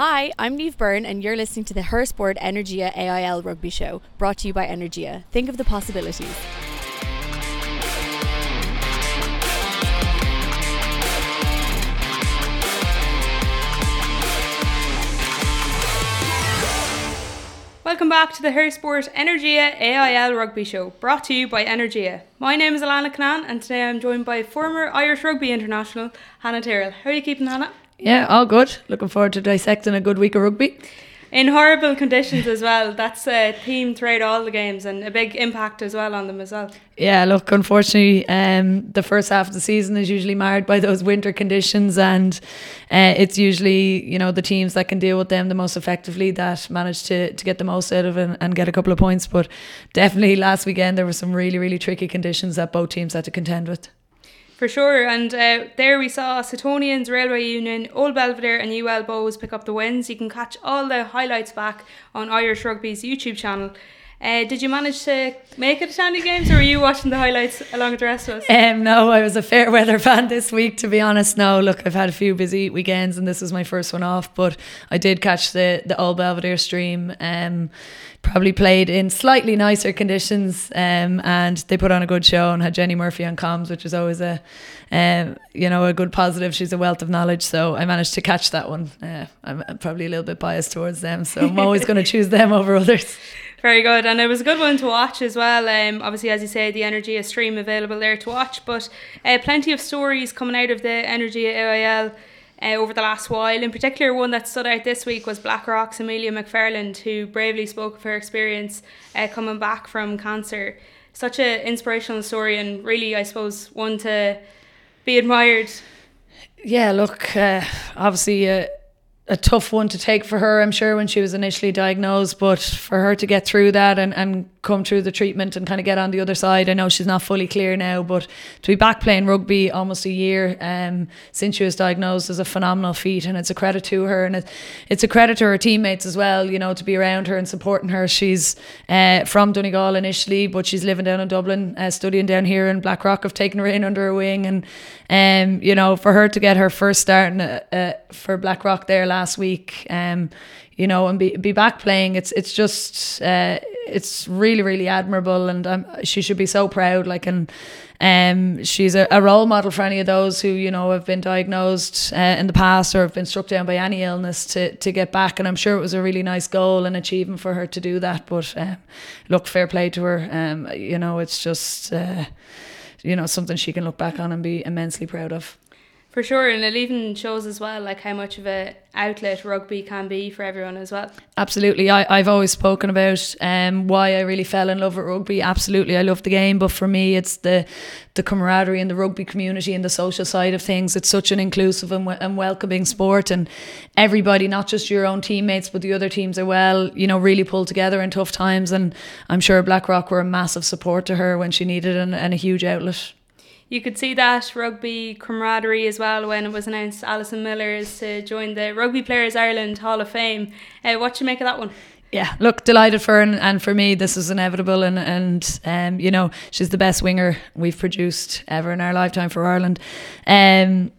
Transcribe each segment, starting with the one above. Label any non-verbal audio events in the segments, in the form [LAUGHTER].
Hi, I'm Neve Byrne, and you're listening to the Her Sport Energia AIL Rugby Show, brought to you by Energia. Think of the possibilities. Welcome back to the Her Sport Energia AIL Rugby Show, brought to you by Energia. My name is Alanna Cunnane, and today I'm joined by former Irish Rugby international Hannah Tyrrell. How are you keeping, Hannah? Yeah, all good. Looking forward to dissecting a good week of rugby. In horrible conditions as well. That's a theme throughout all the games and a big impact as well on them as well. Yeah, look, unfortunately, um, the first half of the season is usually marred by those winter conditions, and uh, it's usually you know the teams that can deal with them the most effectively that manage to, to get the most out of it and, and get a couple of points. But definitely last weekend there were some really really tricky conditions that both teams had to contend with. For sure, and uh, there we saw Suttonians, Railway Union, Old Belvedere, and UL Bohs pick up the wins. You can catch all the highlights back on Irish Rugby's YouTube channel. Uh, did you manage to make it to any games, or were you watching the highlights along with the rest of us? Um, no, I was a fair [LAUGHS] weather fan this week, to be honest. No, look, I've had a few busy weekends, and this was my first one off, but I did catch the the Old Belvedere stream. Um, probably played in slightly nicer conditions, um, and they put on a good show and had Jenny Murphy on comms, which is always a, um, you know, a good positive. She's a wealth of knowledge, so I managed to catch that one. Uh, I'm probably a little bit biased towards them, so I'm always going [LAUGHS] to choose them over others. Very good, and it was a good one to watch as well. Um, obviously, as you say, the Energia stream available there to watch, but uh, plenty of stories coming out of the Energia AIL. Uh, over the last while. In particular, one that stood out this week was Blackrock's Amelia McFarland, who bravely spoke of her experience uh, coming back from cancer. Such an inspirational story, and really, I suppose, one to be admired. Yeah, look, uh, obviously, uh, a tough one to take for her, I'm sure, when she was initially diagnosed. But for her to get through that and, and come through the treatment and kind of get on the other side, I know she's not fully clear now, but to be back playing rugby almost a year um, since she was diagnosed is a phenomenal feat. And it's a credit to her. And it, it's a credit to her teammates as well, you know, to be around her and supporting her. She's uh, from Donegal initially, but she's living down in Dublin, uh, studying down here in Blackrock. Have taken her in under her wing. And, um, you know, for her to get her first start in, uh, uh for Blackrock there last last week. Um, you know, and be be back playing. It's it's just uh, it's really really admirable, and she should be so proud. Like and. Um, she's a, a role model for any of those who you know have been diagnosed uh, in the past or have been struck down by any illness to to get back. And I'm sure it was a really nice goal and achievement for her to do that. But um, look, fair play to her. Um, you know, it's just uh, you know something she can look back on and be immensely proud of. For sure, and it even shows as well like how much of a outlet rugby can be for everyone as well. Absolutely, I, I've always spoken about um, why I really fell in love with rugby. Absolutely, I love the game, but for me, it's the the camaraderie and the rugby community and the social side of things. It's such an inclusive and, and welcoming sport, and everybody, not just your own teammates, but the other teams are well, you know, really pull together in tough times. And I'm sure Blackrock were a massive support to her when she needed an, and a huge outlet you could see that rugby camaraderie as well when it was announced Alison Miller is to join the Rugby Players Ireland Hall of Fame. Uh, what do you make of that one? Yeah, look, delighted for her, and, and for me, this is inevitable. And and um, you know, she's the best winger we've produced ever in our lifetime for Ireland. Um,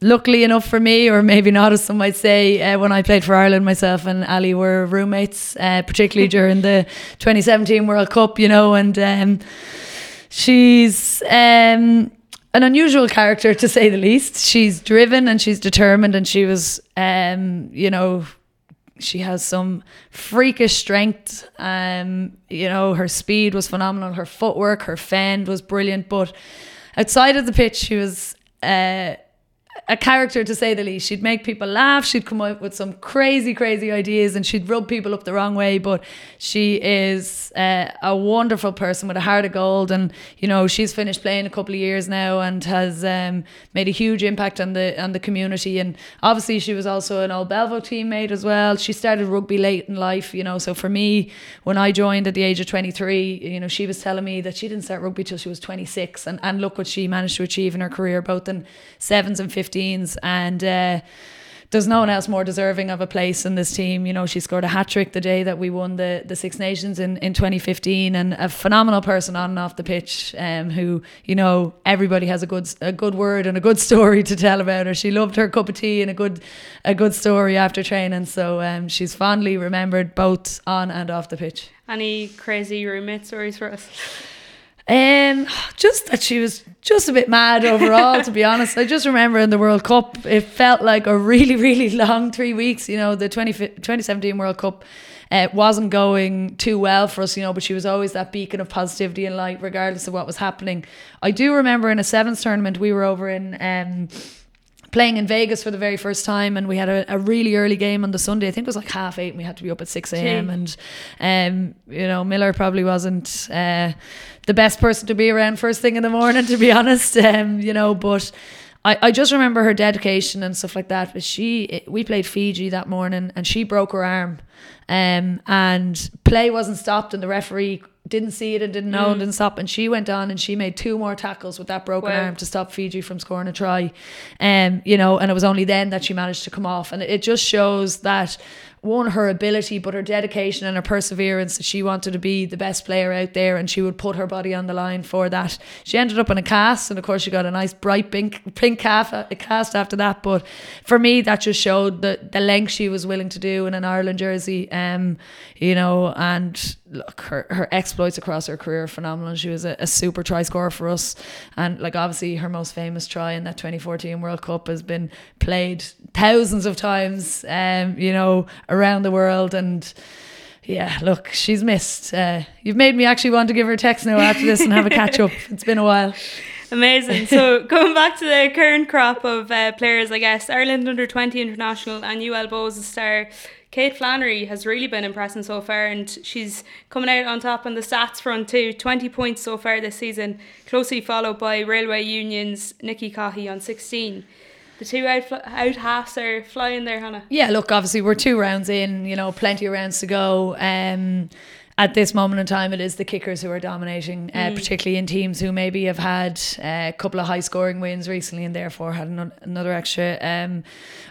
luckily enough for me, or maybe not, as some might say, uh, when I played for Ireland, myself and Ali were roommates, uh, particularly [LAUGHS] during the 2017 World Cup. You know, and. Um, She's um, an unusual character to say the least. She's driven and she's determined, and she was, um, you know, she has some freakish strength. Um, you know, her speed was phenomenal. Her footwork, her fend was brilliant. But outside of the pitch, she was. Uh, a character to say the least. She'd make people laugh. She'd come up with some crazy, crazy ideas, and she'd rub people up the wrong way. But she is uh, a wonderful person with a heart of gold, and you know she's finished playing a couple of years now and has um, made a huge impact on the on the community. And obviously, she was also an old Belvo teammate as well. She started rugby late in life, you know. So for me, when I joined at the age of twenty three, you know, she was telling me that she didn't start rugby till she was twenty six, and and look what she managed to achieve in her career, both in sevens and 15s and uh, there's no one else more deserving of a place in this team. You know, she scored a hat trick the day that we won the, the Six Nations in, in 2015, and a phenomenal person on and off the pitch. Um, who you know everybody has a good a good word and a good [LAUGHS] story to tell about her. She loved her cup of tea and a good a good story after training. So um, she's fondly remembered both on and off the pitch. Any crazy roommate stories for us? Um, [SIGHS] just that she was just a bit mad overall, to be honest. I just remember in the World Cup, it felt like a really, [LAUGHS] really long three weeks. You know, the 20, 2017 World Cup uh, wasn't going too well for us, you know, but she was always that beacon of positivity and light, regardless of what was happening. I do remember in a sevens tournament, we were over in. Um, playing in Vegas for the very first time, and we had a, a, really early game on the Sunday. I think it was like half eight, and we had to be up at six a.m. And um, you know, Miller probably wasn't uh, the best person to be around first thing in the morning, [LAUGHS] to be honest. Um, you know, but. I, I just remember her dedication and stuff like that. But she, we played Fiji that morning, and she broke her arm, um, and play wasn't stopped, and the referee didn't see it and didn't know mm. and didn't stop. And she went on and she made two more tackles with that broken wow. arm to stop Fiji from scoring a try. Um, you know, and it was only then that she managed to come off. And it just shows that one her ability but her dedication and her perseverance that she wanted to be the best player out there and she would put her body on the line for that she ended up in a cast and of course she got a nice bright pink pink calf a cast after that but for me that just showed the the length she was willing to do in an Ireland jersey um you know and look her, her exploits across her career are phenomenal she was a, a super try scorer for us and like obviously her most famous try in that 2014 World Cup has been played thousands of times um you know around the world and yeah, look, she's missed. Uh, you've made me actually want to give her a text now after this and have a catch up. It's been a while. [LAUGHS] Amazing. So going back to the current crop of uh, players, I guess Ireland under twenty international and UL Bohs star Kate Flannery has really been impressing so far, and she's coming out on top on the stats front too. Twenty points so far this season, closely followed by Railway Union's Nikki Caughey on sixteen the two out out halves are flying there, Hannah. Yeah, look, obviously we're two rounds in, you know, plenty of rounds to go. Um, at this moment in time, it is the kickers who are dominating, uh, mm. particularly in teams who maybe have had uh, a couple of high scoring wins recently and therefore had an- another extra um,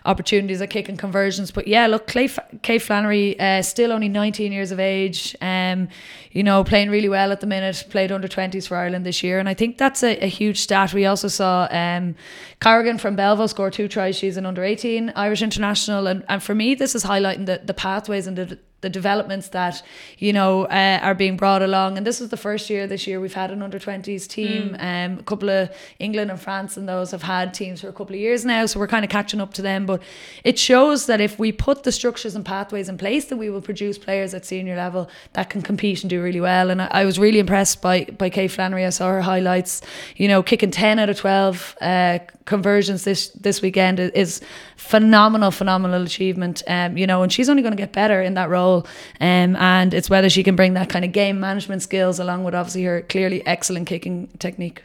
opportunities at kicking conversions. But yeah, look, Clay F- Kate Flannery, uh, still only 19 years of age, um, you know, playing really well at the minute, played under 20s for Ireland this year. And I think that's a, a huge stat. We also saw um, Corrigan from Belvo score two tries. She's an under 18 Irish international. And, and for me, this is highlighting the, the pathways and the the developments that you know uh, are being brought along. And this is the first year this year we've had an under twenties team. Mm. Um, a couple of England and France and those have had teams for a couple of years now, so we're kind of catching up to them. But it shows that if we put the structures and pathways in place, that we will produce players at senior level that can compete and do really well. And I, I was really impressed by by Kate Flannery. I saw her highlights. You know, kicking ten out of twelve uh, conversions this this weekend is phenomenal, phenomenal achievement. Um, you know, and she's only going to get better in that role. Um, and it's whether she can bring that kind of game management skills along with obviously her clearly excellent kicking technique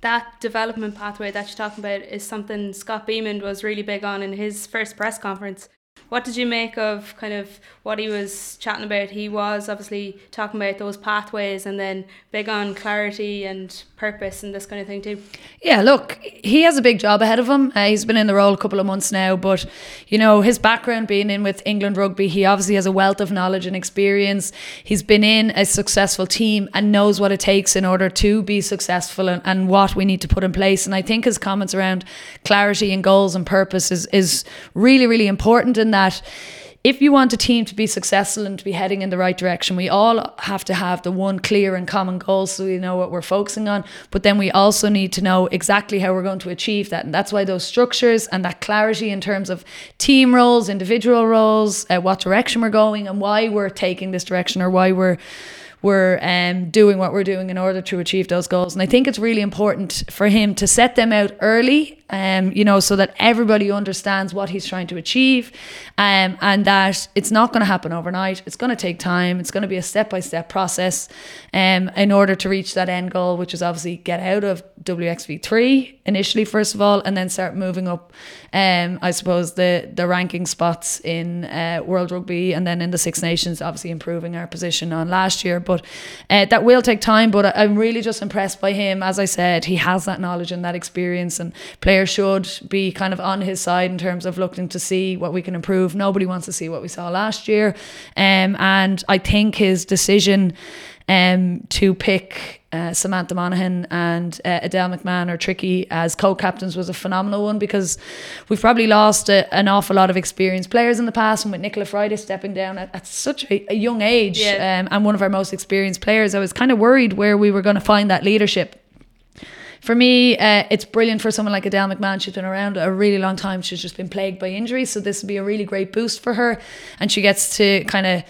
that development pathway that you're talking about is something Scott Bemand was really big on in his first press conference. What did you make of kind of what he was chatting about? He was obviously talking about those pathways and then big on clarity and purpose and this kind of thing too. Yeah, look, he has a big job ahead of him. Uh, he's been in the role a couple of months now, but you know his background being in with England rugby, he obviously has a wealth of knowledge and experience. He's been in a successful team and knows what it takes in order to be successful and, and what we need to put in place. And I think his comments around clarity and goals and purpose is is really really important in that if you want a team to be successful and to be heading in the right direction, we all have to have the one clear and common goal so we know what we're focusing on. But then we also need to know exactly how we're going to achieve that. And that's why those structures and that clarity in terms of team roles, individual roles, uh, what direction we're going, and why we're taking this direction or why we're we're um, doing what we're doing in order to achieve those goals. And I think it's really important for him to set them out early um, you know, so that everybody understands what he's trying to achieve, um, and that it's not going to happen overnight. It's going to take time. It's going to be a step by step process, um, in order to reach that end goal, which is obviously get out of WXV three initially, first of all, and then start moving up. Um, I suppose the the ranking spots in uh, World Rugby, and then in the Six Nations, obviously improving our position on last year. But uh, that will take time. But I'm really just impressed by him. As I said, he has that knowledge and that experience, and players should be kind of on his side in terms of looking to see what we can improve. Nobody wants to see what we saw last year. Um, and I think his decision um, to pick uh, Samantha Monaghan and uh, Edel McMahon or Tricky as co-captains was a phenomenal one because we've probably lost a, an awful lot of experienced players in the past and with Nichola Fryday stepping down at, at such a, a, young age yeah. um, and one of our most experienced players I was kind of worried where we were going to find that leadership for me, uh, it's brilliant for someone like Edel McMahon. She's been around a really long time. She's just been plagued by injuries. So this would be a really great boost for her. And she gets to kind of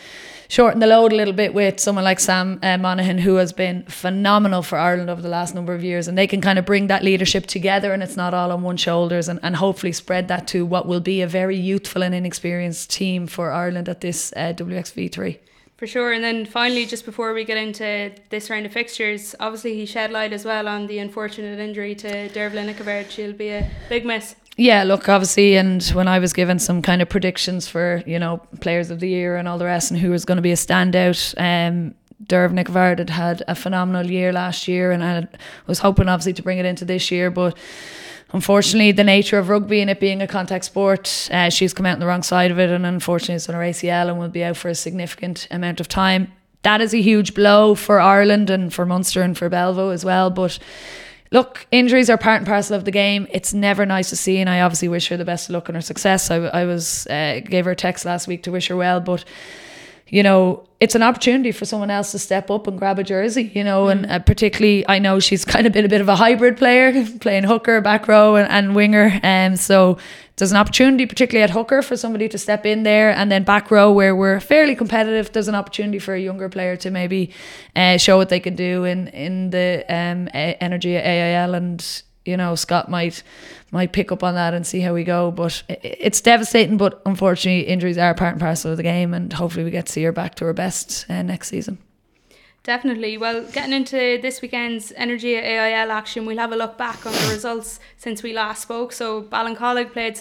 shorten the load a little bit with someone like Sam uh, Monaghan, who has been phenomenal for Ireland over the last number of years. And they can kind of bring that leadership together and it's not all on one shoulders and, and hopefully spread that to what will be a very youthful and inexperienced team for Ireland at this uh, WXV3. For sure. And then finally, just before we get into this round of fixtures, obviously he shed light as well on the unfortunate injury to Deirbhile Nic a Bháird. She'll be a big miss. Yeah, look, obviously, and when I was given some kind of predictions for, you know, players of the year and all the rest and who was going to be a standout, um, Derv Nic a Bháird had had a phenomenal year last year and I was hoping obviously to bring it into this year, but unfortunately, the nature of rugby and it being a contact sport, uh, she's come out on the wrong side of it, and unfortunately, it's on her ACL and will be out for a significant amount of time. That is a huge blow for Ireland and for Munster and for Belvo as well. But look, injuries are part and parcel of the game. It's never nice to see, and I obviously wish her the best of luck and her success. I, I was uh, gave her a text last week to wish her well, but you know, it's an opportunity for someone else to step up and grab a jersey, you know, mm. and uh, particularly I know she's [LAUGHS] kind of been a bit of a hybrid player, [LAUGHS] playing hooker, back row, and, and winger. And um, so there's an opportunity, particularly at hooker, for somebody to step in there, and then back row where we're fairly competitive. There's an opportunity for a younger player to maybe uh, show what they can do in in the um, Energia AIL and you know Scott might might pick up on that and see how we go. But it's devastating. But unfortunately, injuries are part and parcel of the game, and hopefully we get to see her back to her best uh, next season. Definitely. Well, getting into this weekend's Energia AIL action, we'll have a look back on the results since we last spoke. So Ballincollig played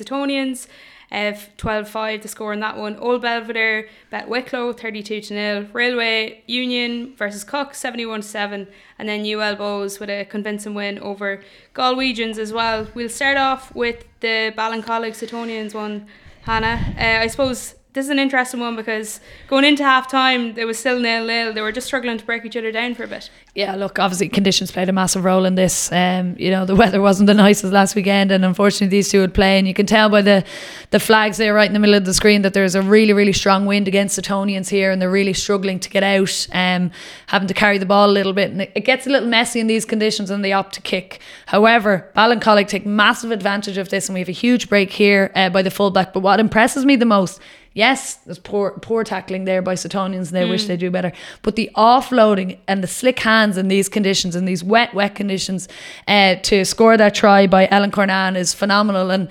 Suttonians. Uh, 12-5 the score in that one. Old Belvedere bet Wicklow 32 to nil. Railway Union versus Cooke 71 7, and then UL Bohs with a convincing win over Galwegians as well. We'll start off with the Ballincollig Suttonians one. Hannah, uh, I suppose this is an interesting one because going into half time, it was still nil nil. They were just struggling to break each other down for a bit. Yeah, look, obviously conditions played a massive role in this. Um, you know, the weather wasn't the [LAUGHS] nicest last weekend, and unfortunately, these two would play. And you can tell by the the flags there right in the middle of the screen that there's a really, really strong wind against the Tonians here, and they're really struggling to get out, um, having to carry the ball a little bit. And it, it gets a little messy in these conditions, and they opt to kick. However, Ballincollig take massive advantage of this, and we have a huge break here uh, by the fullback. But what impresses me the most Yes, there's poor poor tackling there by Suttonians and they mm. wish they do better. But the offloading and the slick hands in these conditions, in these wet, wet conditions, uh, to score that try by Ellen Cornan is phenomenal. And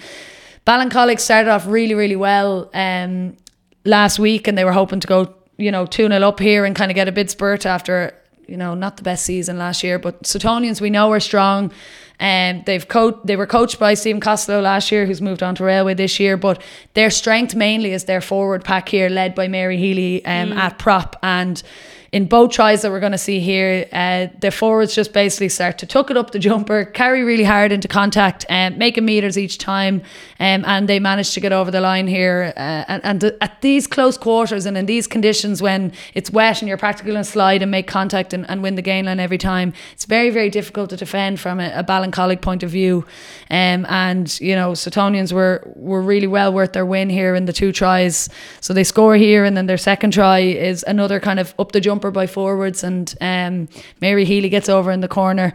Ballincollig started off really, really well um, last week and they were hoping to go, you know, 2 0 up here and kind of get a bit spurt after, you know, not the best season last year. But Suttonians, we know are strong. And um, they've co- they were coached by Stephen Costello last year, who's moved on to Railway this year. But their strength mainly is their forward pack here, led by Mary Healy um, mm. at prop and in both tries that we're going to see here, uh, the forwards just basically start to tuck it up the jumper, carry really hard into contact, and um, making meters each time, um, and they manage to get over the line here. Uh, and, and th- at these close quarters and in these conditions when it's wet and you're practically going to slide and make contact and, and win the game line every time, it's very very difficult to defend from a, a Ballincollig point of view. Um, and you know, Suttonians were were really well worth their win here in the two tries. So they score here, and then their second try is another kind of up the jumper jumper by forwards, and um, Mary Healy gets over in the corner.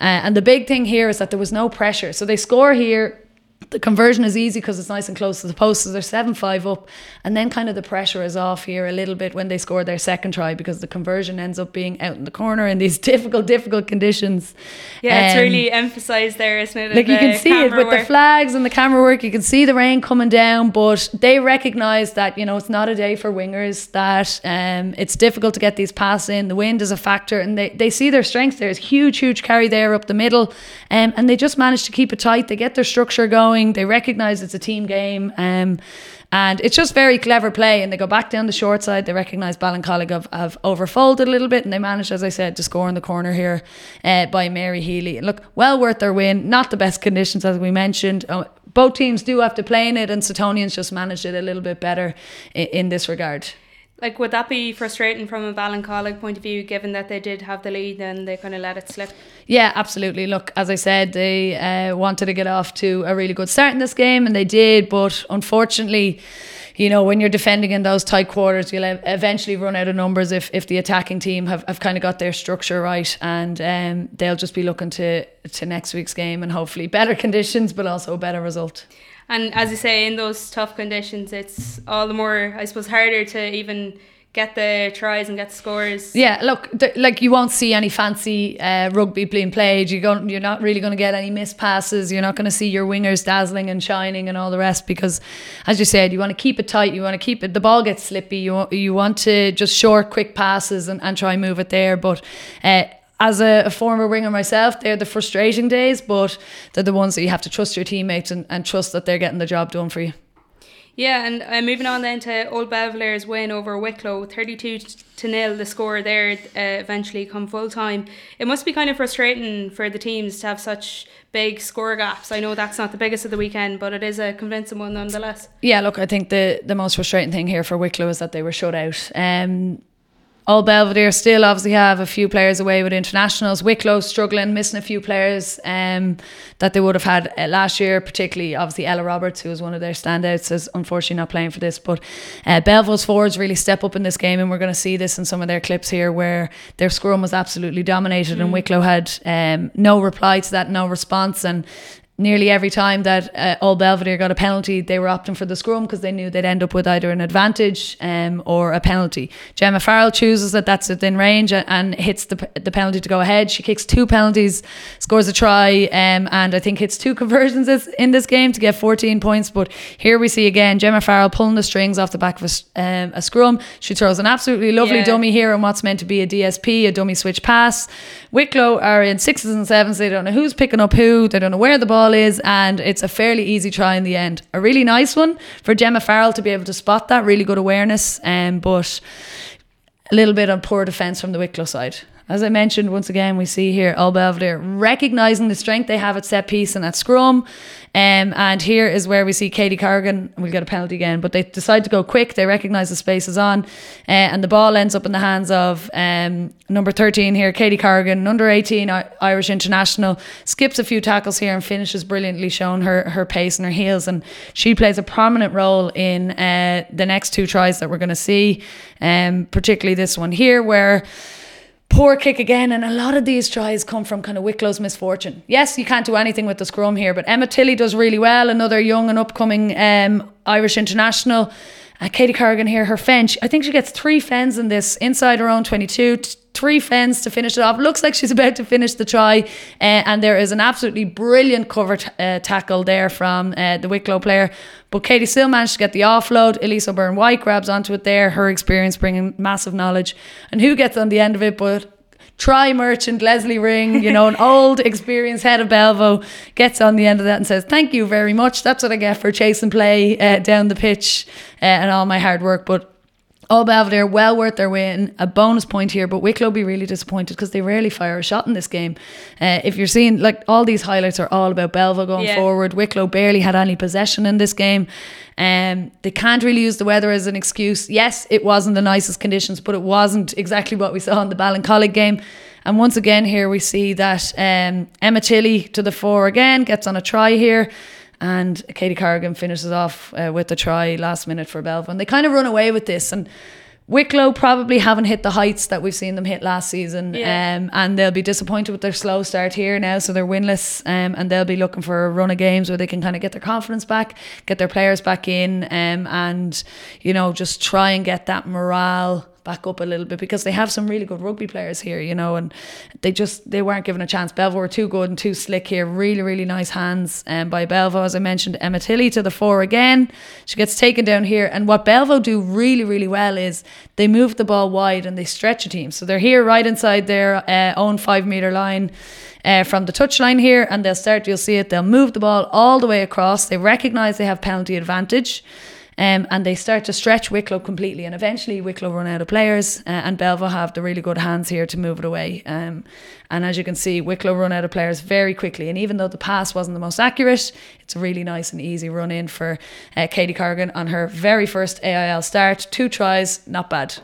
Uh, and the big thing here is that there was no pressure. So they score here the conversion is easy because it's nice and close to the post. So they're 7 5 up. And then kind of the pressure is off here a little bit when they score their second try because the conversion ends up being out in the corner in these [LAUGHS] difficult, difficult conditions. Yeah, um, it's really emphasised there, isn't it? Like you can see it with work. the flags and the camera work. You can see the rain coming down, but they recognise that, you know, it's not a day for wingers, that um, it's difficult to get these passes in. The wind is a factor and they, they see their strength. There's huge, huge carry there up the middle. Um, and they just manage to keep it tight. They get their structure going going. They recognise it's a team game. Um, And it's just very clever play. And they go back down the short side. They recognise Ballincollig have, have overfolded a little bit. And they managed, as I said, to score in the corner here uh, by Mary Healy. Look, well worth their win. Not the best conditions, as we mentioned. Oh, both teams do have to play in it. And Suttonians just managed it a little bit better in, in this regard. Like, would that be frustrating from a Ballincollig point of view, given that they did have the lead and they kind of let it slip? Yeah, absolutely. Look, as I said, they uh, wanted to get off to a really good start in this game, and they did. But unfortunately, you know, when you're defending in those tight quarters, you'll eventually run out of numbers if, if the attacking team have, have kind of got their structure right, and um, they'll just be looking to to next week's game and hopefully better [LAUGHS] conditions, but also a better result. And as you say, in those tough conditions, it's all the more, I suppose, harder to even get the tries and get scores. Yeah, look, th- like you won't see any fancy uh, rugby being played. You go, you're not really going to get any missed passes. You're not going to see your wingers dazzling and shining and all the rest because, as you said, you want to keep it tight. You want to keep it. The ball gets slippy. You you want to just short, quick passes and, and try and move it there. But uh, as a, a, former winger myself, they're the frustrating days, but they're the ones that you have to trust your teammates and, and trust that they're getting the job done for you. Yeah, and uh, moving on then to Old Belvedere's win over Wicklow, 32 to nil. The score there uh, eventually come full time. It must be kind of frustrating for the teams to have such big score gaps. I know that's not the biggest of the weekend, but it is a convincing one nonetheless. Yeah, look, I think the the most frustrating thing here for Wicklow is that they were shut out. Um, Old Belvedere still obviously have a few players away with internationals. Wicklow struggling, missing a few players um, that they would have had uh, last year, particularly obviously Ella Roberts, who was one of their standouts, is unfortunately not playing for this. But uh, forwards really step up in this game, and we're going to see this in some of their clips here where their scrum was absolutely dominated, mm. and Wicklow had um, no reply to that, no response. And nearly every time that uh, Old Belvedere got a penalty, they were opting for the scrum because they knew they'd end up with either an advantage um, or a penalty. Gemma Farrell chooses that that's within range and hits the, the penalty to go ahead. She kicks two penalties, scores a try, um, and I think hits two [LAUGHS] conversions in this game to get 14 points. But here we see again Gemma Farrell pulling the strings off the back of a, um, a scrum. She throws an absolutely lovely yeah. dummy here on what's meant to be a DSP, a dummy switch pass. Wicklow are in sixes and sevens. They don't know who's picking up who. They don't know where the ball is, and it's a fairly easy try in the end. A really nice one for Gemma Farrell to be able to spot that. Really good awareness, um, but a little bit on poor defence from the Wicklow side. As I mentioned, once again, we see here Old Belvedere recognising the strength they have at set piece and at scrum. Um, and here is where we see Katie Corrigan will get a penalty again, but they decide to go quick. They recognise the space is on, uh, and the ball ends up in the hands of um, number 13 here, Katie Corrigan, under 18 Irish international, skips a few tackles here and finishes brilliantly, showing her, her pace and her heels. And she plays a prominent role in uh, the next two tries that we're going to see, um, particularly this one here, where poor kick again. And a lot of these tries come from kind of Wicklow's misfortune. Yes, you can't do anything with the scrum here, but Emma Tilley does really well. Another young and upcoming um, Irish international. Uh, Katie Corrigan here, her fence. I think she gets three fens in this inside her own 22. T- three fens to finish it off. Looks like she's about to finish the try. Uh, and there is an absolutely brilliant cover t- uh, tackle there from uh, the Wicklow player. But Katie still managed to get the offload. Elisa Byrne White grabs onto it there. Her experience bringing massive knowledge. And who gets on the end of it but try merchant Leslie Ring, you know, an old experienced head of Belvo, gets on the end of that and says, Thank you very much. That's what I get for chase and play uh, down the pitch uh, and all my hard work. But all Belvedere, well worth their win. A bonus point here, but Wicklow be really disappointed because they rarely fire a shot in this game. Uh, if you're seeing, like, all these highlights are all about Belvo going yeah. forward. Wicklow barely had any possession in this game. Um, they can't really use the weather as an excuse. Yes, it wasn't the nicest conditions, but it wasn't exactly what we saw in the Ballincollig game. And once again, here we see that um, Emma Tilley to the fore again gets on a try here. And Katie Corrigan finishes off uh, with the try last minute for Belvin. They kind of run away with this. And Wicklow probably haven't hit the heights that we've seen them hit last season, yeah. um, and they'll be disappointed with their slow start here now. So they're winless, um, and they'll be looking for a run of games where they can kind of get their confidence back, get their players back in, um, and you know just try and get that morale back up a little bit because they have some really good rugby players here, you know, and they just they weren't given a chance. Belvo were too good and too slick here. Really, really nice hands um, by Belvo, as I mentioned. Emma Tilley to the fore again. She gets taken down here, and what Belvo do really, really well is they move the ball wide and they stretch a team. So they're here right inside their uh, own five meter line. Uh, from the touchline here, and they'll start. You'll see it. They'll move the ball all the way across. They recognise they have penalty advantage, Um, and they start to stretch Wicklow completely, and eventually Wicklow run out of players, uh, and Belleville have the really good hands here to move it away. Um, and as you can see, Wicklow run out of players very quickly. And even though the pass wasn't the most accurate, it's a really nice and easy run in for uh, Katie Corrigan on her very first AIL start. Two tries, not bad.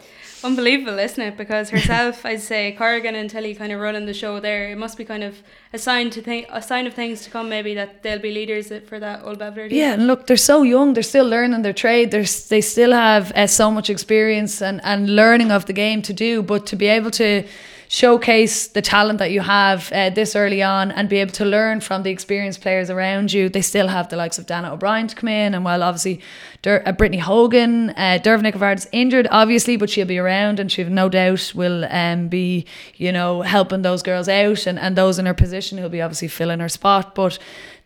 Unbelievable, isn't it? Because herself, [LAUGHS] I'd say Corrigan and Tilly kind of running the show there. It must be kind of a sign to think, a sign of things to come. Maybe that they'll be leaders for that old Belvedere. Yeah, and look, they're so young. They're still learning their trade. They're, they still have uh, so much experience and, and learning of the game to do. But to be able to showcase the talent that you have uh, this early on and be able to learn from the experienced players around you. They still have the likes of Dannah O'Brien to come in, and while obviously uh, Brittany Hogan, uh, Dervin is injured, obviously, but she'll be around and she no doubt will um, be, you know, helping those girls out and, and those in her position who'll be obviously filling her spot. But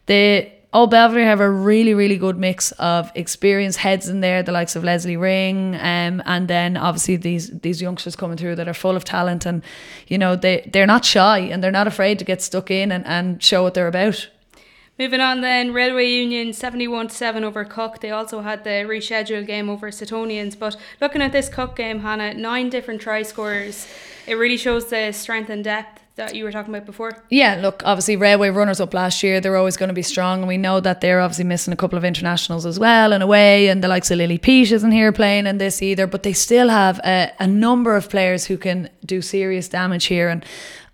the Old Belvedere have a really, really good mix of experienced heads in there, the likes of Leslie Ring, um, and then obviously these these youngsters coming through that are full of talent and you know they they're not shy and they're not afraid to get stuck in and, and show what they're about. Moving on then, Railway Union 71 7 over Cooke. They also had the rescheduled game over Suttonians. But looking at this Cooke game, Hannah, nine different try scorers. It really shows the strength and depth that you were talking about before. Yeah, look, obviously Railway runners up last year, they're always going to be strong, and we know that they're obviously missing a couple of internationals as well in a way, and the likes of Lily Pete isn't here playing in this either, but they still have a, a number of players who can do serious damage here, and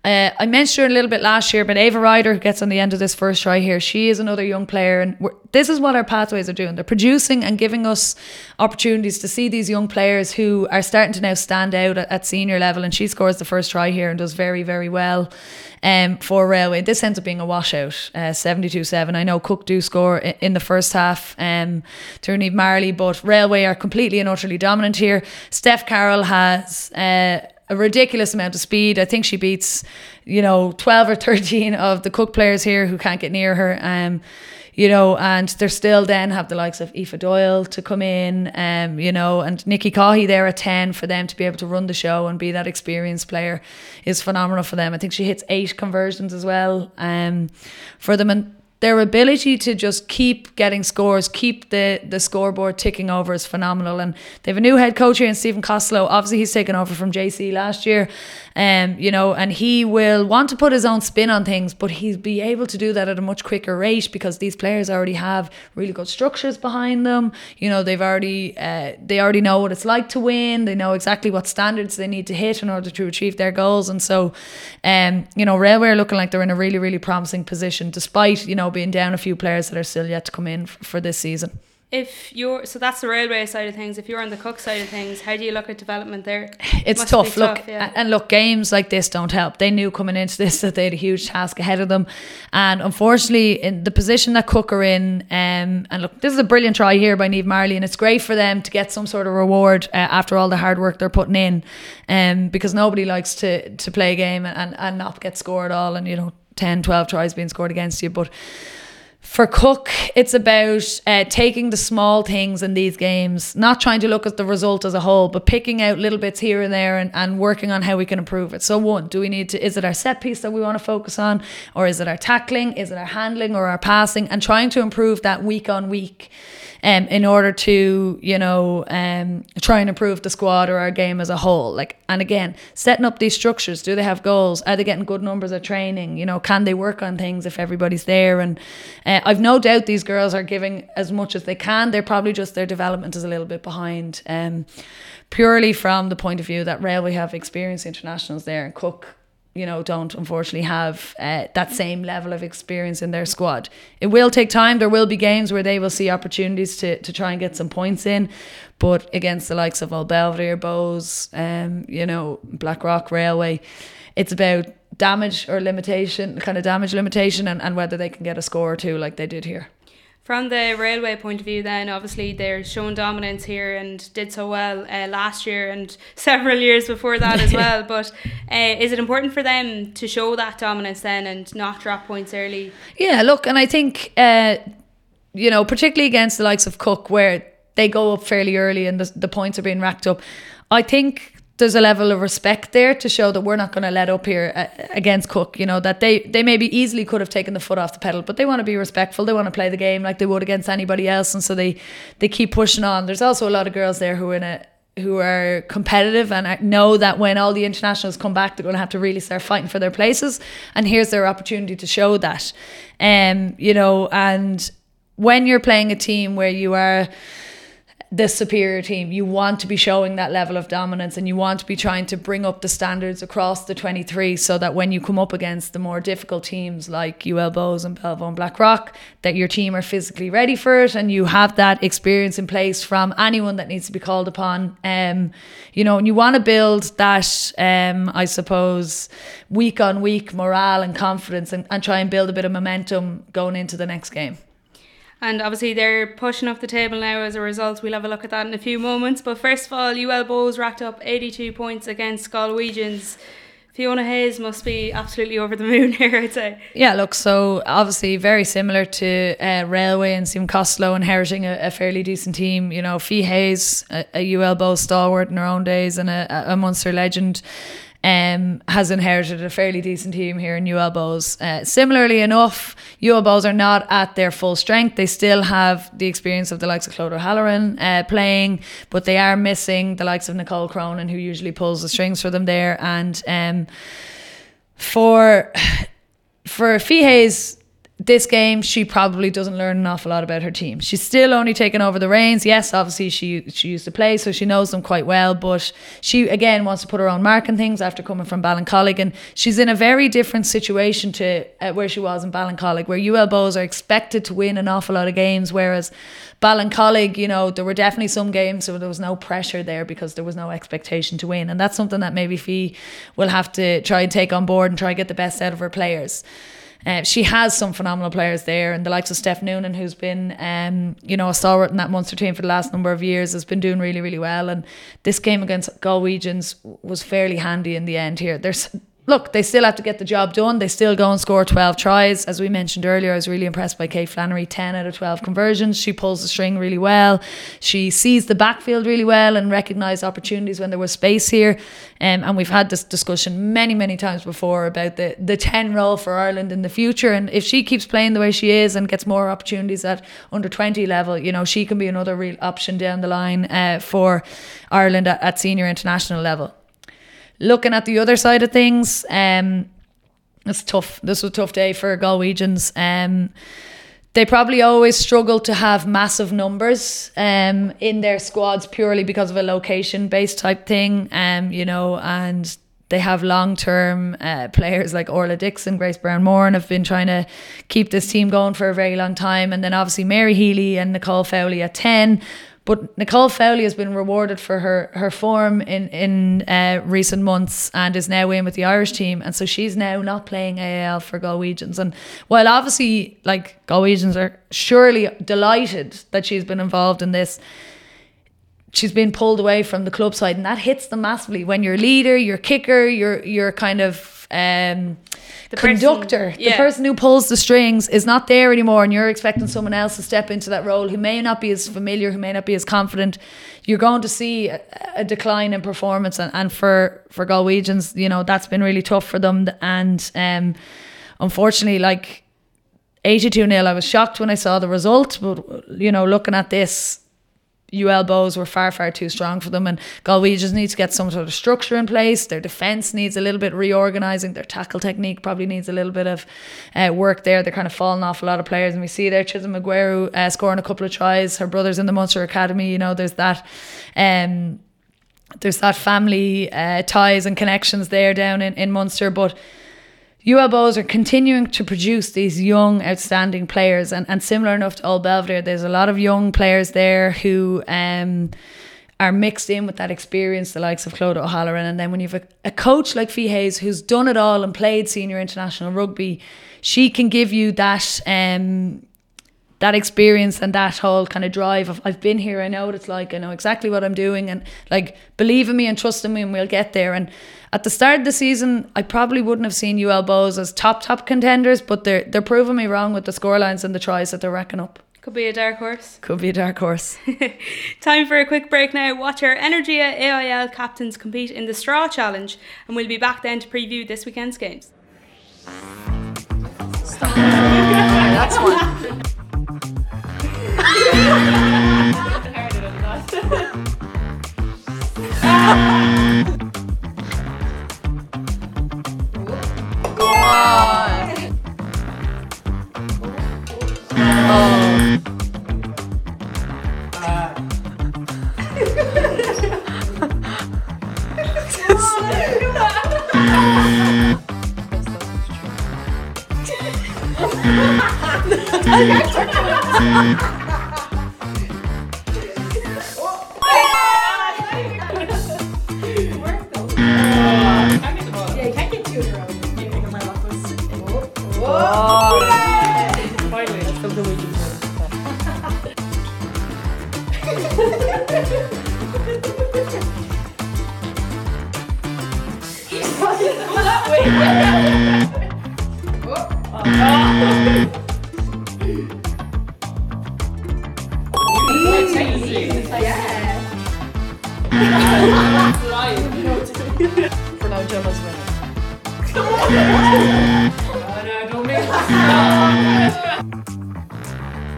uh, I mentioned her a little bit last year, but Ava Ryder, who gets on the end of this first try here, she is another young player, and this is what our pathways are doing. They're producing and giving us opportunities to see these young players who are starting to now stand out at, at senior level. And she scores the first try here and does very, very well um, for Railway. This ends up being a washout, uh, 72 7. I know Cooke do score in the first half um, to Eve Marley, but Railway are completely and utterly dominant here. Steph Carroll has. Uh, a ridiculous amount of speed. I think she beats, you know, 12 or 13 of the Cooke players here who can't get near her. Um, you know, and they're still then have the likes of Aoife Doyle to come in, um, you know, and Nikki Caughey there at 10 for them to be able to run the show and be that experienced player is phenomenal for them. I think she hits eight conversions as well um, for them. And their ability to just keep getting scores, keep the, the scoreboard ticking over is phenomenal. And they have a new head coach here in Stephen Costello. Obviously, he's taken over from JC last year, um, you know, and he will want to put his own spin on things, but he'll be able to do that at a much quicker rate because these players already have really good structures behind them. You know, they've already uh, they already know what it's like to win. They know exactly what standards they need to hit in order to achieve their goals. And so, um, you know, Railway are looking like they're in a really, really promising position, despite you know being down a few players that are still yet to come in f- for this season. If you're so that's the railway side of things. If you're on the Cooke side of things, how do you look at development there? [SIGHS] It's tough. Look, tough, yeah. and look, games like this don't help. They knew coming into this that they had a huge task ahead of them, and unfortunately, in the position that Cooke are in, um, and look, this is a brilliant try here by Neve Marley, and it's great for them to get some sort of reward uh, after all the hard work they're putting in, um, because nobody likes to to play a game and and not get scored all, and you know 10, 12 tries being scored against you. But for Cooke, it's about uh, taking the small things in these games, not trying to look at the result as a whole, but picking out little bits here and there and, and working on how we can improve it. So, one, do we need to, is it our set piece that we want to focus on? Or is it our tackling? Is it our handling or our passing? And trying to improve that week on week um, in order to, you know, um, try and improve the squad or our game as a whole. Like, and again, setting up these structures. Do they have goals? Are they getting good numbers at training? You know, can they work on things if everybody's there? And uh, I've no doubt these girls are giving as much as they can. They're probably just their development is a little bit behind. Um, purely from the point of view that Railway have experienced internationals there and Cooke you know, don't unfortunately have uh, that same level of experience in their squad. It will take time. There will be games where they will see opportunities to, to try and get some points in, but against the likes of Old Belvedere, Bohs, um, you know, Blackrock Railway, it's about damage or limitation, kind of damage limitation, and, and whether they can get a score or two like they did here. From the railway point of view, then obviously they're showing dominance here and did so well uh, last year and [LAUGHS] several years before that as [LAUGHS] well. But uh, is it important for them to show that dominance then and not drop points early? Yeah, look, and I think uh, you know, particularly against the likes of Cooke, where they go up fairly early and the, the points are being racked up. I think there's a level of respect there to show that we're not going to let up here uh, against Cooke. You know that they they maybe easily could have taken the foot off the pedal, but they want to be respectful. They want to play the game like they would against anybody else, and so they they keep pushing on. There's also a lot of girls there who are in a who are competitive and know that when all the internationals come back, they're going to have to really start fighting for their places. And here's their opportunity to show that. Um, you know, and when you're playing a team where you are the superior team. You want to be showing that level of dominance and you want to be trying to bring up the standards across the 23 so that when you come up against the more difficult teams like UL Bohs and Belvo and Blackrock, that your team are physically ready for it and you have that experience in place from anyone that needs to be called upon. Um, you know, and you want to build that, um, I suppose, week on week morale and confidence and, and try and build a bit of momentum going into the next game. And obviously they're pushing up the table now as a result. We'll have a look at that in a few moments. But first of all, UL Bohs racked up 82 points against Galwegians. Fiona Hayes must be absolutely over the moon [LAUGHS] here, I'd say. Yeah, look, so obviously very similar to uh, Railway and Stephen Costello inheriting a, a, fairly decent team. You know, Fee Hayes, a, a UL Bow stalwart in her own days and a, a Munster legend um, has inherited a fairly decent team here in UL Bohs. Uh, similarly enough, UL Bohs are not at their full strength. They still have the experience of the likes of Clodagh Halloran uh, playing, but they are missing the likes of Nicole Cronin, who usually pulls the strings for them there. And um, for [SIGHS] for Fee Hayes, this game, she probably doesn't learn an awful lot about her team. She's still only taking over the reins. Yes, obviously she she used to play, so she knows them quite well. But she again wants to put her own mark on things after coming from Ballincollig, and she's in a very different situation to uh, where she was in Ballincollig, where UL Bohs are expected to win an awful lot of games, whereas Ballincollig, you know, there were definitely some games where there was no pressure there because there was no expectation to win, and that's something that maybe Fee will have to try and take on board and try and get the best out of her players. Uh, she has some phenomenal players there, and the likes of Steph Nunan, who's been, um, you know, a stalwart in that Munster team for the last number of years, has been doing really, really well. And this game against Galwegians was fairly handy in the end. Here, there's look, they still have to get the job done. They still go and score 12 tries. As we mentioned earlier, I was really impressed by Kate Flannery 10 out of 12 conversions. She pulls the string really well. She sees the backfield really well and recognised opportunities when there was space here. Um, and we've had this discussion many, many times before about the, the 10 role for Ireland in the future. And if she keeps playing the way she is and gets more opportunities at under 20 level, you know, she can be another real option down the line uh, for Ireland at, at senior international level looking at the other side of things, um, it's tough. This was a tough day for Galwegians. Um, they probably always struggle to have massive numbers um, in their squads purely because of a location based type thing. Um, you know, and they have long term uh, players like Orla Dixon, Grace Brown Moore, and have been trying to keep this team going for a very long time. And then obviously Mary Healy and Nicole Fowley at 10 but Nicole Fowley has been rewarded for her her form in in uh, recent months and is now in with the Irish team, and so she's now not playing AIL for Galwegians. And while obviously, like Galwegians are surely delighted that she's been involved in this, she's been pulled away from the club side, and that hits them massively. When your leader, your kicker, your your kind of um, the conductor, person, yeah. the person who pulls the strings, is not there anymore, and you're expecting someone else to step into that role who may not be as familiar, who may not be as confident. You're going to see a, a decline in performance, and, and for for Galwegians, you know that's been really tough for them, and um, unfortunately, like. 82 0. I was shocked when I saw the result, but you know, looking at this, UL Bohs were far, far too strong for them. And Galwegians need to get some sort of structure in place. Their defence needs a little bit reorganising. Their tackle technique probably needs a little bit of uh, work there. They're kind of falling off a lot of players. And we see there Chisom Ugwueru uh, scoring a couple of tries. Her brother's in the Munster Academy. You know, there's that. Um, there's that family uh, ties and connections there down in, in Munster. But UL Bohs are continuing to produce these young, outstanding players, and, and similar enough to Old Belvedere, there's a lot of young players there who um, are mixed in with that experience, the likes of Clodagh O'Halloran. And then when you have a, a coach like Fee Hayes who's done it all and played senior international rugby, she can give you that um, that experience and that whole kind of drive of I've been here, I know what it's like, I know exactly what I'm doing, and like believe in me and trust in me, and we'll get there. And at the start of the season, I probably wouldn't have seen UL Bohs as top top contenders, but they're they're proving me wrong with the scorelines and the tries that they're racking up. Could be a dark horse. Could be a dark horse. [LAUGHS] Time for a quick break now. Watch our Energia AIL captains compete in the Straw Challenge, and we'll be back then to preview this weekend's games. That's one. For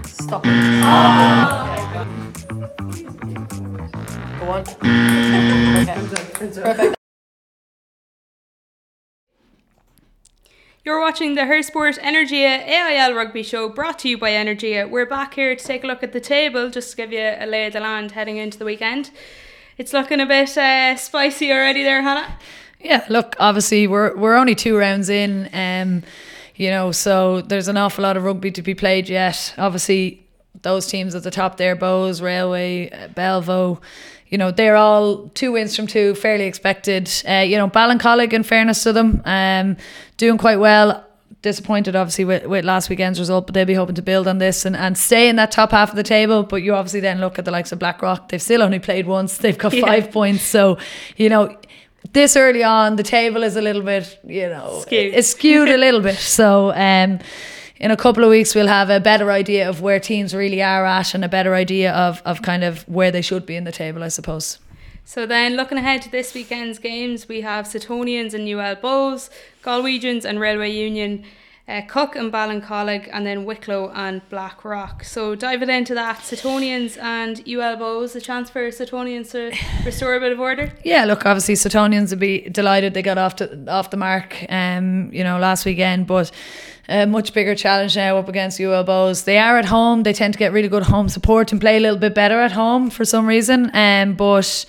Stop it. Go on. [LAUGHS] Okay. Perfect. You're watching the Her Sport Energia AIL rugby show brought to you by Energia. We're back here to take a look at the table just to give you a lay of the land heading into the weekend. It's looking a bit uh, spicy already there, Hannah. Yeah, look, obviously we're we're only two rounds in, um, you know, so there's an awful lot of rugby to be played yet. Obviously, those teams at the top there, Bowes, Railway, uh, Belvo, you know, they're all two wins from two, fairly expected. Uh, you know, Ballincollig, in fairness to them, um, doing quite well. Disappointed, obviously, with, with last weekend's result, but they'll be hoping to build on this and, and stay in that top half of the table. But you obviously then look at the likes of Blackrock, they've still only played once, they've got Yeah. five points. So, you know, this early on, the table is a little bit, you know, Skewed. it's skewed a little bit. So, um, in a couple of weeks, we'll have a better idea of where teams really are at and a better idea of, of kind of where they should be in the table, I suppose. So then, looking ahead to this weekend's games, we have Suttonians and UL Bowes, Galwegians and Railway Union, uh, Cooke and Ballincollig, and then Wicklow and Blackrock. So diving into that, Suttonians and UL a chance for Suttonians to [SIGHS] restore a bit of order. Yeah, look, obviously Suttonians would be delighted they got off to, off the mark, um, you know, last weekend, but a much bigger challenge now up against UL Bowes. They are at home. They tend to get really good home support and play a little bit better at home for some reason. Um, but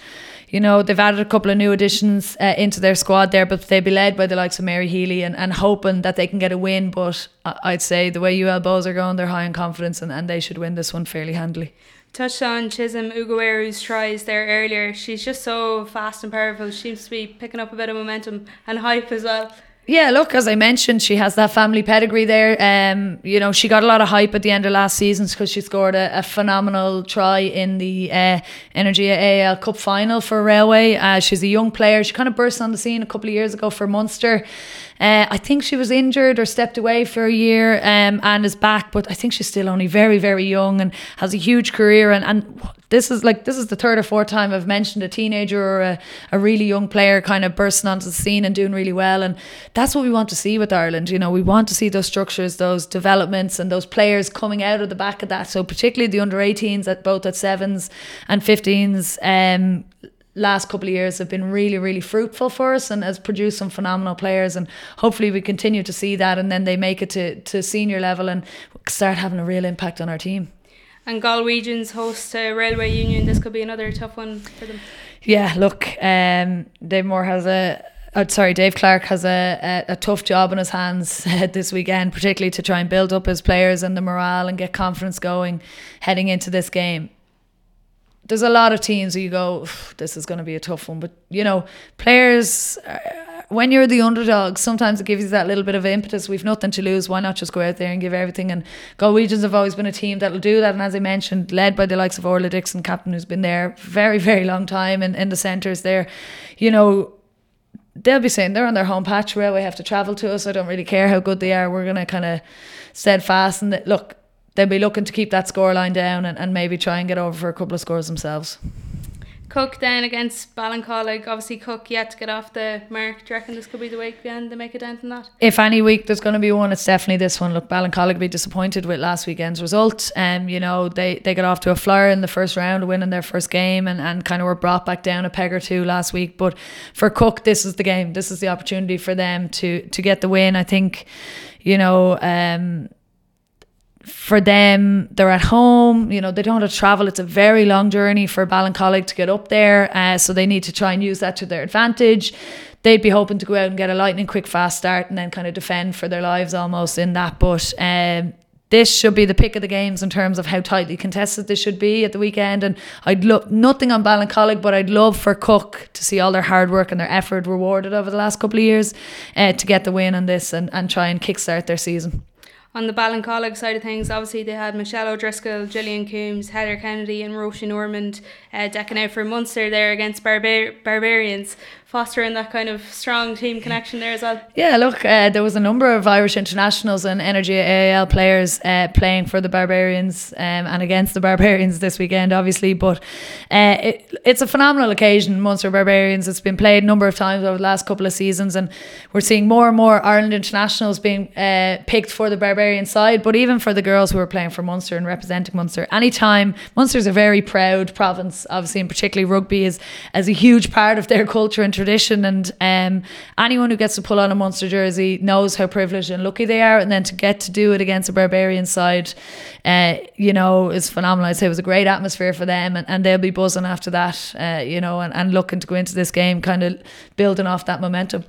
you know they've added a couple of new additions uh, into their squad there, but they'll be led by the likes of Mary Healy and, and hoping that they can get a win. But I'd say the way UL Bowes are going, they're high in confidence and, and they should win this one fairly handily. Touched on Chisom Ugwueru's tries there earlier. She's just so fast and powerful. She seems to be picking up a bit of momentum and hype as well. Yeah, look, as I mentioned, she has that family pedigree there. Um, you know, she got a lot of hype at the end of last season because she scored a, a phenomenal try in the uh, Energia AIL Cup final for Railway. Uh, she's a young player. She kind of burst on the scene a couple of years ago for Munster. Uh, I think she was injured or stepped away for a year um, and is back, but I think she's still only very, very young and has a huge career. And, and this is like this is the third or fourth time I've mentioned a teenager or a, a really young player kind of bursting onto the scene and doing really well. And that's what we want to see with Ireland. You know, we want to see those structures, those developments, and those players coming out of the back of that. So particularly the under 18s at both at sevens and 15s. Um, last couple of years have been really really fruitful for us and has produced some phenomenal players and hopefully we continue to see that and then they make it to, to senior level and start having a real impact on our team And Galwegians host uh, Railway Union. This could be another tough one for them. yeah look um Dave Moore has a Oh, sorry, Dave Clark has a, a, a tough job in his hands [LAUGHS] this weekend, particularly to try and build up his players and the morale and get confidence going heading into this game. There's a lot of teams where you go, this is going to be a tough one. But, you know, players, uh, when you're the underdog, sometimes it gives you that little bit of impetus. We've nothing to lose. Why not just go out there and give everything? And Galwegians have always been a team that'll do that. And as I mentioned, led by the likes of Orla Dixon, captain, who's been there very, very long time in, in the centres there. You know, they'll be saying they're on their home patch. Railway have to travel to us. I don't really care how good they are. We're going to kind of steadfast and look. They'll be looking to keep that scoreline down and, and maybe try and get over for a couple of scores themselves. Cooke then against Ballincollig. Obviously, Cooke yet to get off the mark. Do you reckon this could be the week to make a dent in that? If any week there's going to be one, it's definitely this one. Look, Ballincollig be disappointed with last weekend's result. Um, you know, they, they got off to a flyer in the first round, winning their first game, and, and kind of were brought back down a peg or two last week. But for Cooke, this is the game. This is the opportunity for them to to get the win. I think, you know, um, for them, they're at home. You know, they don't have to travel. It's a very long journey for Ballincollig to get up there. Uh, so they need to try and use that to their advantage. They'd be hoping to go out and get a lightning quick, fast start and then kind of defend for their lives almost in that. But um, this should be the pick of the games in terms of how tightly contested this should be at the weekend. And I'd love nothing on Ballincollig, but I'd love for Cooke to see all their hard work and their effort rewarded over the last couple of years uh, to get the win on this and, and try and kickstart their season on the Ballincollig side of things, obviously they had Michelle O'Driscoll, Gillian Coombs, Heather Kennedy, and Roisin Ormond uh, decking out for Munster there against Barbar- Barbarians fostering that kind of strong team connection there as well. Yeah, look, uh, there was a number of Irish internationals and Energia AIL players uh, playing for the Barbarians um, and against the Barbarians this weekend, obviously. But uh, it, it's a phenomenal occasion, Munster Barbarians. It's been played a number of times over the last couple of seasons, and we're seeing more and more Ireland internationals being uh, picked for the Barbarian side, but even for the girls who are playing for Munster and representing Munster. Anytime, Munster's a very proud province, obviously, and particularly rugby is as a huge part of their culture and tradition. And um, anyone who gets to pull on a Munster jersey knows how privileged and lucky they are. And then to get to do it against a barbarian side, uh, you know, is phenomenal. I'd say it was a great atmosphere for them, and, and they'll be buzzing after that, uh, you know, and, and looking to go into this game kind of building off that momentum.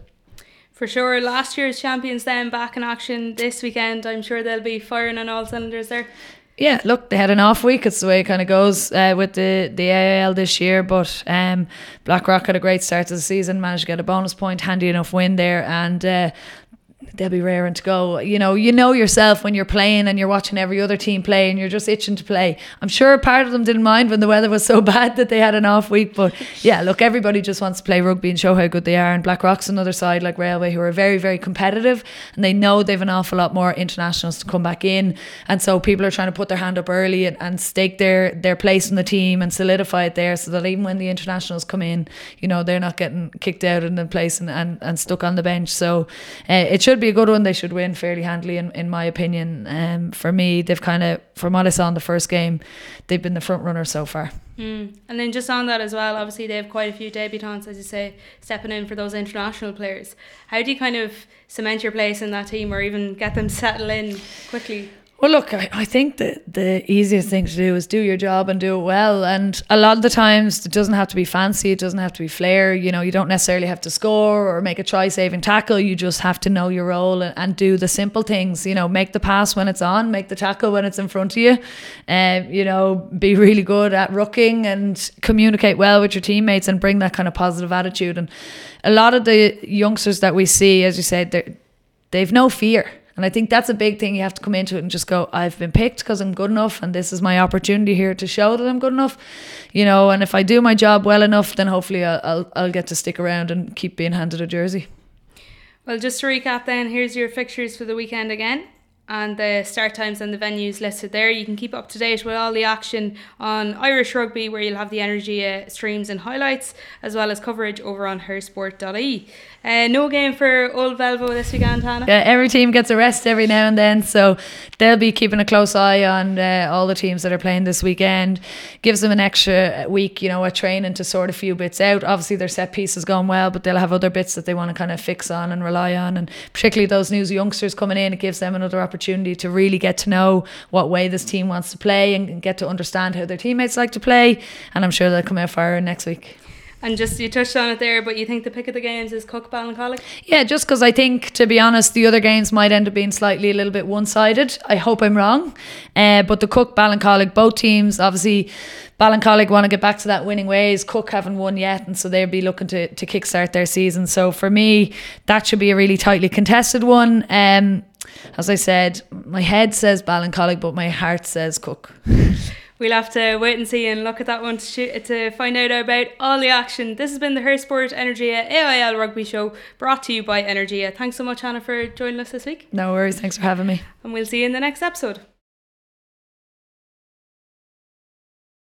For sure, last year's champions then back in action this weekend. I'm sure they'll be firing on all cylinders there. Yeah, look, they had an off week. It's the way it kind of goes uh, with the the AIL this year. But um, Blackrock had a great start to the season, managed to get a bonus point, handy enough win there, and uh, they'll be raring to go. You know, you know yourself when you're playing and you're watching every other team play and you're just itching to play. I'm sure part of them didn't mind when the weather was so [LAUGHS] bad that they had an off week. But yeah, look, everybody just wants to play rugby and show how good they are. And Blackrock's another side like Railway who are very, very competitive and they know they've an awful lot more internationals to come back in. And so people are trying to put their hand up early and, and stake their, their place in the team and solidify it there so that even when the internationals come in, you know, they're not getting kicked out in the place and, and, and stuck on the bench. So uh, it should be a good one. They should win fairly handily, in, in my opinion. Um, for me, they've kind of, from what I saw in the first game, they've been the front runner so far. Mm. And then just on that as well, obviously they have quite a few debutants, as you say, stepping in for those international players. How do you kind of cement your place in that team or even get them [LAUGHS] settle in quickly? Well, look, I, I think that the easiest thing to do is do your job and do it well. And a lot of the times, it doesn't have to be fancy, it doesn't have to be flair. You know, you don't necessarily have to score or make a try saving tackle. You just have to know your role and, and, do the simple things. You know, make the pass when it's on, make the tackle when it's in front of you. And, um, you know, be really good at rucking and communicate well with your teammates and bring that kind of positive attitude. And a lot of the youngsters that we see, as you said, they've no fear and I think that's a big thing. You have to come into it and just go, I've been picked because I'm good enough, and this is my opportunity here to show that I'm good enough. You know, and if I do my job well enough, then hopefully I'll, I'll, I'll get to stick around and keep being handed a jersey. Well, just to recap then, here's your fixtures for the weekend again and the start times and the venues listed there. You can keep up to date with all the action on Irish Rugby, where you'll have the energy uh, streams and highlights, as well as coverage over on hersport.ie. Uh, no game for Old Belvo this weekend, Hannah. Yeah, every team gets a rest every now and then, so they'll be keeping a close eye on uh, all the teams that are playing this weekend. Gives them an extra week, you know, a training to sort a few bits out. Obviously, their set piece has gone well, but they'll have other bits that they want to kind of fix on and rely on, and particularly those new youngsters coming in, it gives them another opportunity to really get to know what way this team wants to play and get to understand how their teammates like to play. And I'm sure they'll come out fire next week. And just you touched on it there, but you think the pick of the games is Cooke Ballincollig? Yeah, just because I think, to be honest, the other games might end up being slightly a little bit one sided. I hope I'm wrong. Uh, but the Cooke Ballincollig, both teams, obviously, Ballincollig want to get back to that winning ways. Cooke haven't won yet, and so they'll be looking to, to kickstart their season. So for me, that should be a really tightly contested one. Um, as I said, my head says Ballincollig, but my heart says Cooke. [LAUGHS] we'll have to wait and see and look at that one to, to find out about all the action. This has been the Her Sport Energia AIL Rugby Show brought to you by Energia. Thanks so much, Hannah, for joining us this week. No worries. Thanks for having me. And we'll see you in the next episode.